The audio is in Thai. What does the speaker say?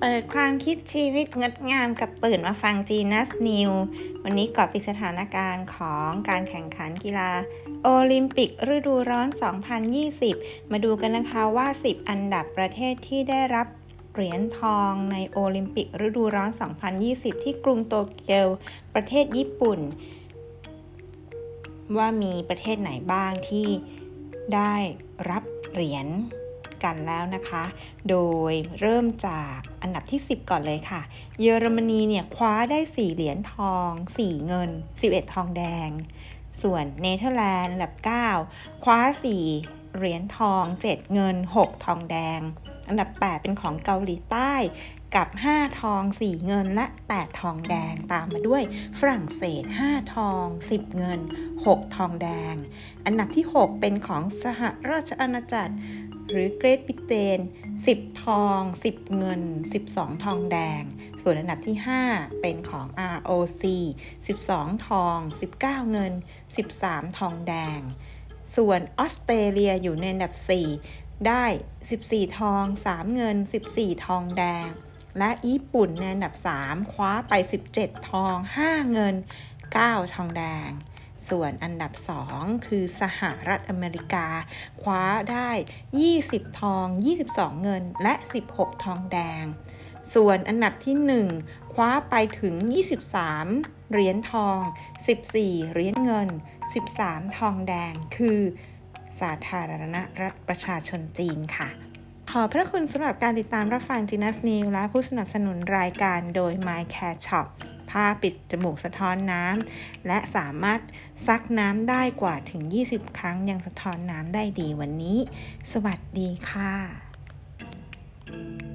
เปิดความคิดชีวิตงดงามกับตื่นมาฟังจีนัสนิว วันนี้กอบติดสถานการณ์ของการแข่งขันกีฬา โอลิมปิกฤดูร้อน 2020 มาดูกันนะคะว่า 10 อันดับประเทศที่ได้รับเหรียญทองในโอลิมปิกฤดูร้อน 2020 ที่กรุงโตเกียวประเทศญี่ปุ่น ว่ามีประเทศไหนบ้างที่ได้รับเหรียญ กันแล้วนะคะ โดยเริ่มจากอันดับที่ 10 ก่อนเลยค่ะ เยอรมนีเนี่ยคว้าได้ 4 เหรียญทอง 4 เงิน 11 ทองแดง ส่วนเนเธอร์แลนด์อันดับ 9 คว้า 4 เหรียญทอง 7 เงิน 6 ทองแดง อันดับ 8 เป็นของเกาหลีใต้กับ 5 ทอง 4 เงินและ 8 ทองแดงตามมาด้วยฝรั่งเศส 5 ทอง 10 เงิน 6 ทองแดง อันดับที่ 6 เป็นของสหราชอาณาจักร หรือเกรทบิเตน 10 ทอง 10 เงิน 12 ทองแดง ส่วนอันดับที่ 5 เป็นของ ROC 12 ทอง 19 เงิน 13 ทองแดง ส่วนออสเตรเลียอยู่ในอันดับ 4 ได้ 14 ทอง 3 เงิน 14 ทองแดง และญี่ปุ่นในอันดับ 3 คว้าไป 17 ทอง 5 เงิน 9 ทองแดง ส่วนอันดับ 2 คือสหรัฐอเมริกา คว้าได้ 20 ทอง 22 เงิน และ 16 ทองแดง ส่วนอันดับที่ 1 คว้าไปถึง 23 เหรียญทอง 14 เหรียญเงิน 13 ทองแดง คือ สาธารณรัฐประชาชนจีนค่ะ ขอพระคุณสำหรับการติดตามรับฟังจีนัสนิวและผู้สนับสนุนรายการโดย My Care Shop ผ้าปิดจมูกสะท้อนน้ำและสามารถซักน้ำได้กว่าถึง 20 ครั้งยังสะท้อนน้ำได้ดีวันนี้ สวัสดีค่ะ